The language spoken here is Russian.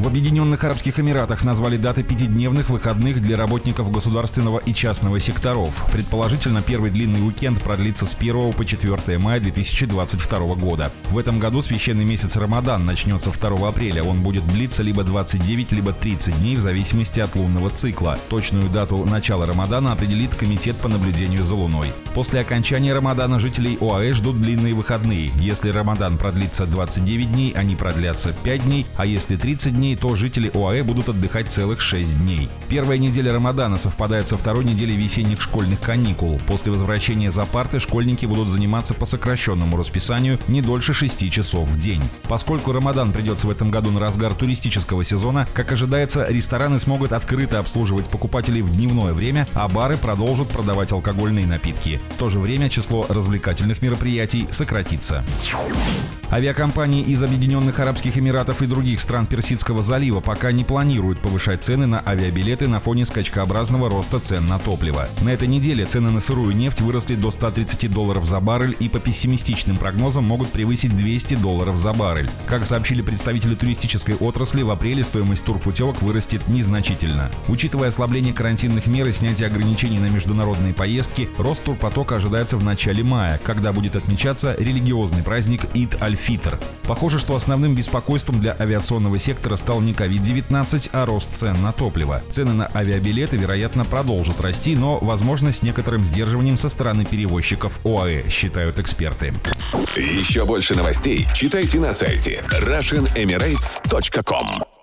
В Объединенных Арабских Эмиратах назвали даты пятидневных выходных для работников государственного и частного секторов. Предположительно, первый длинный уикенд продлится с 1 по 4 мая 2022 года. В этом году священный месяц Рамадан начнется 2 апреля. Он будет длиться либо 29, либо 30 дней в зависимости от лунного цикла. Точную дату начала Рамадана определит Комитет по наблюдению за Луной. После окончания Рамадана жителей ОАЭ ждут длинные выходные. Если Рамадан продлится 29 дней, они продлятся 5 дней, а если 30 дней, то жители ОАЭ будут отдыхать целых 6 дней. Первая неделя Рамадана совпадает со второй неделей весенних школьных каникул. После возвращения за парты школьники будут заниматься по сокращенному расписанию не дольше 6 часов в день. Поскольку Рамадан придется в этом году на разгар туристического сезона, как ожидается, рестораны смогут открыто обслуживать покупателей в дневное время, а бары продолжат продавать алкогольные напитки. В то же время число развлекательных мероприятий сократится. Авиакомпании из Объединенных Арабских Эмиратов и других стран Персидского залива пока не планируют повышать цены на авиабилеты на фоне скачкообразного роста цен на топливо. На этой неделе цены на сырую нефть выросли до 130 долларов за баррель и по пессимистичным прогнозам могут превысить 200 долларов за баррель. Как сообщили представители туристической отрасли, в апреле стоимость турпутевок вырастет незначительно. Учитывая ослабление карантинных мер и снятие ограничений на международные поездки, рост турпотока ожидается в начале мая, когда будет отмечаться религиозный праздник Ид аль Фитр. Похоже, что основным беспокойством для авиационного сектора стал не COVID-19, а рост цен на топливо. Цены на авиабилеты, вероятно, продолжат расти, но, возможно, с некоторым сдерживанием со стороны перевозчиков ОАЭ, считают эксперты. Еще больше новостей читайте на сайте RussianEmirates.com